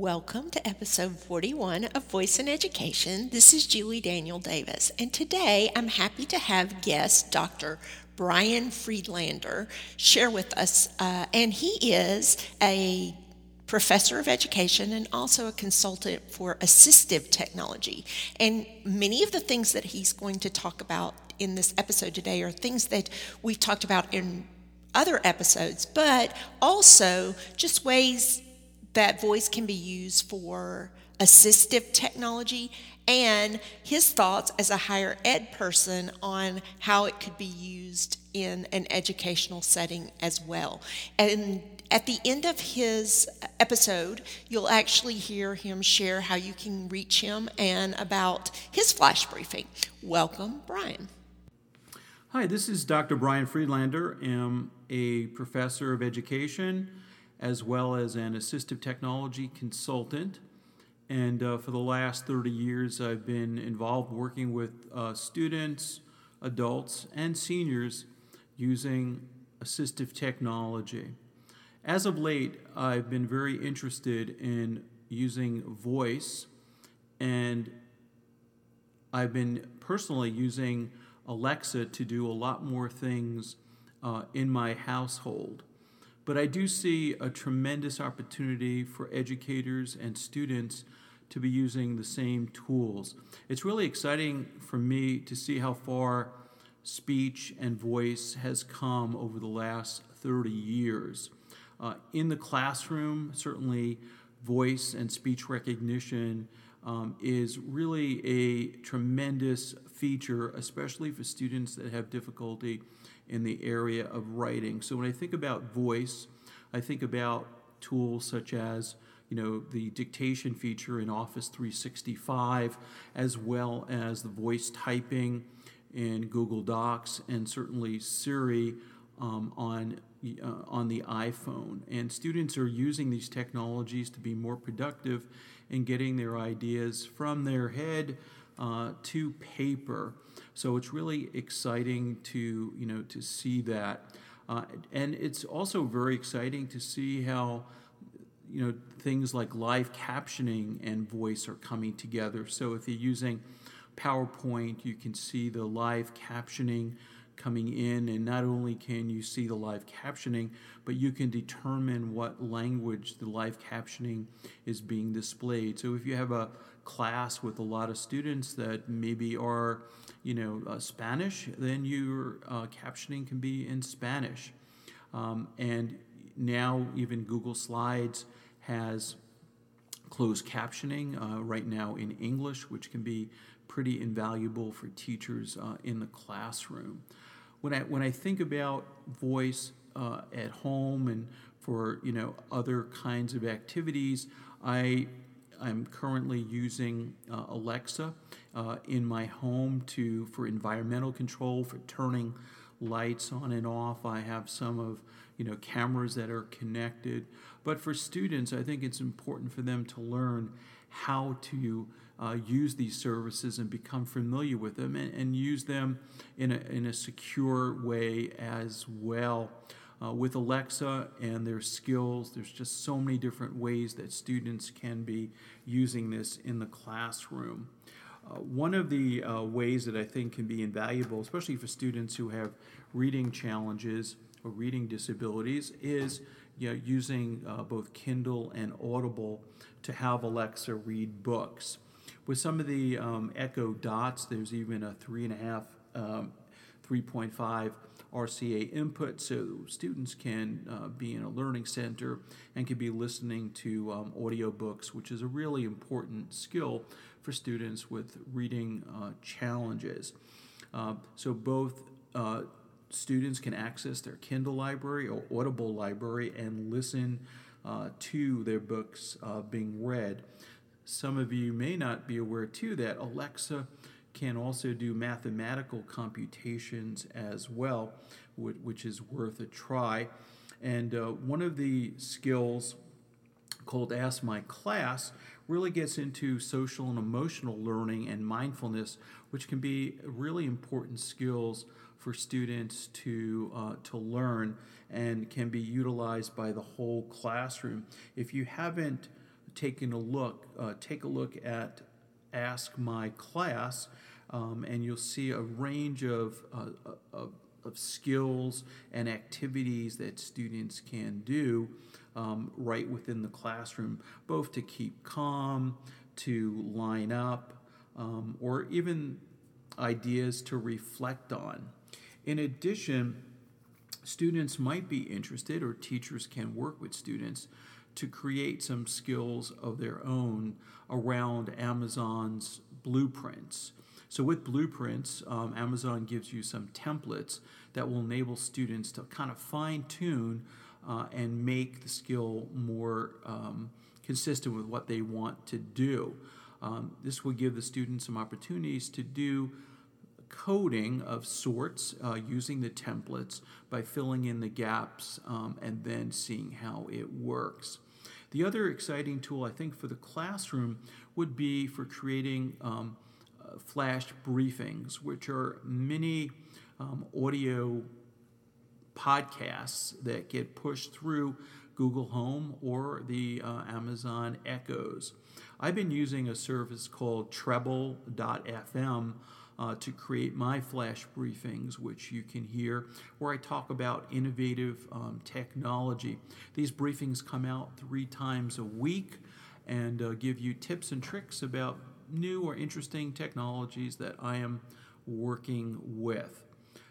Welcome to episode 41 of Voice in Education. This is Julie Daniel Davis, and today I'm happy to have guest Dr. Brian Friedlander share with us, uh, and he is a professor of education and also a consultant for assistive technology. And many of the things that he's going to talk about in this episode today are things that we've talked about in other episodes, but also just ways that voice can be used for assistive technology and his thoughts as a higher ed person on how it could be used in an educational setting as well. And at the end of his episode, you'll actually hear him share how you can reach him and about his flash briefing. Welcome, Brian. Hi, this is Dr. Brian Friedlander. I'm a professor of education as well as an assistive technology consultant. And uh, for the last 30 years, I've been involved working with uh, students, adults, and seniors using assistive technology. As of late, I've been very interested in using voice, and I've been personally using Alexa to do a lot more things uh, in my household. But I do see a tremendous opportunity for educators and students to be using the same tools. It's really exciting for me to see how far speech and voice has come over the last 30 years. Uh, in the classroom, certainly voice and speech recognition um, is really a tremendous feature, especially for students that have difficulty in the area of writing. So when I think about voice, I think about tools such as you know the dictation feature in Office 365, as well as the voice typing in Google Docs, and certainly Siri um, on uh, on the iPhone. And students are using these technologies to be more productive in getting their ideas from their head uh, to paper. So it's really exciting to you know to see that, uh, and it's also very exciting to see how you know things like live captioning and voice are coming together. So if you're using PowerPoint, you can see the live captioning coming in, and not only can you see the live captioning, but you can determine what language the live captioning is being displayed. So if you have a class with a lot of students that maybe are, you know, uh, Spanish, then your uh, captioning can be in Spanish. Um, and now even Google Slides has closed captioning uh, right now in English, which can be pretty invaluable for teachers uh, in the classroom. When I when I think about voice uh, at home and for you know other kinds of activities, I I'm currently using uh, Alexa uh, in my home to for environmental control for turning lights on and off. I have some of you know cameras that are connected. But for students, I think it's important for them to learn how to uh, use these services and become familiar with them and, and use them in a, in a secure way as well. Uh, with Alexa and their skills, there's just so many different ways that students can be using this in the classroom. Uh, one of the uh, ways that I think can be invaluable, especially for students who have reading challenges or reading disabilities, is you know, using uh, both Kindle and Audible to have Alexa read books. With some of the um, Echo Dots, there's even a three and a half, um, 3.5 RCA input, so students can uh, be in a learning center and can be listening to um, audiobooks, which is a really important skill for students with reading uh, challenges. Uh, so both uh, students can access their Kindle library or Audible library and listen uh, to their books uh, being read. Some of you may not be aware too that Alexa can also do mathematical computations as well, which is worth a try. And uh, one of the skills called Ask My Class really gets into social and emotional learning and mindfulness, which can be really important skills for students to, uh, to learn and can be utilized by the whole classroom. If you haven't taking a look, uh, take a look at Ask My Class, um, and you'll see a range of, uh, of, of, skills and activities that students can do um, right within the classroom, both to keep calm, to line up, um, or even ideas to reflect on. In addition, students might be interested, or teachers can work with students to create some skills of their own around Amazon's blueprints. So, with blueprints, um, Amazon gives you some templates that will enable students to kind of fine tune uh, and make the skill more um, consistent with what they want to do. Um, this will give the students some opportunities to do coding of sorts uh, using the templates by filling in the gaps um, and then seeing how it works. The other exciting tool, I think, for the classroom would be for creating um, uh, flash briefings, which are mini um, audio podcasts that get pushed through Google Home or the uh, Amazon Echoes. I've been using a service called Treble.fm uh, to create my flash briefings, which you can hear, where I talk about innovative um, technology. These briefings come out three times a week and uh, give you tips and tricks about new or interesting technologies that I am working with.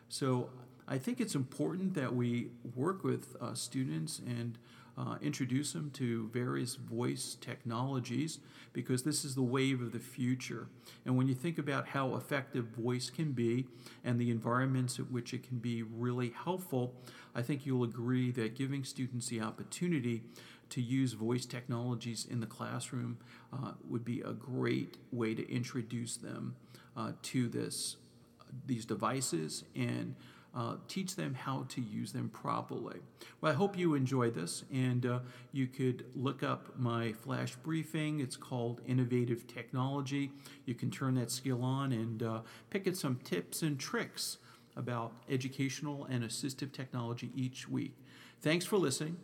So I think it's important that we work with uh, students and uh, introduce them to various voice technologies because this is the wave of the future. And when you think about how effective voice can be and the environments at which it can be really helpful, I think you'll agree that giving students the opportunity to use voice technologies in the classroom uh, would be a great way to introduce them uh, to this these devices and uh, teach them how to use them properly. Well, I hope you enjoy this, and uh, you could look up my flash briefing. It's called Innovative Technology. You can turn that skill on and uh, pick at some tips and tricks about educational and assistive technology each week. Thanks for listening.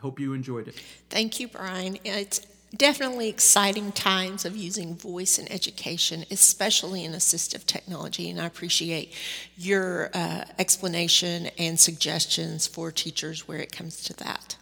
Hope you enjoyed it. Thank you, Brian. It's definitely exciting times of using voice in education, especially in assistive technology, and I appreciate your uh, explanation and suggestions for teachers where it comes to that.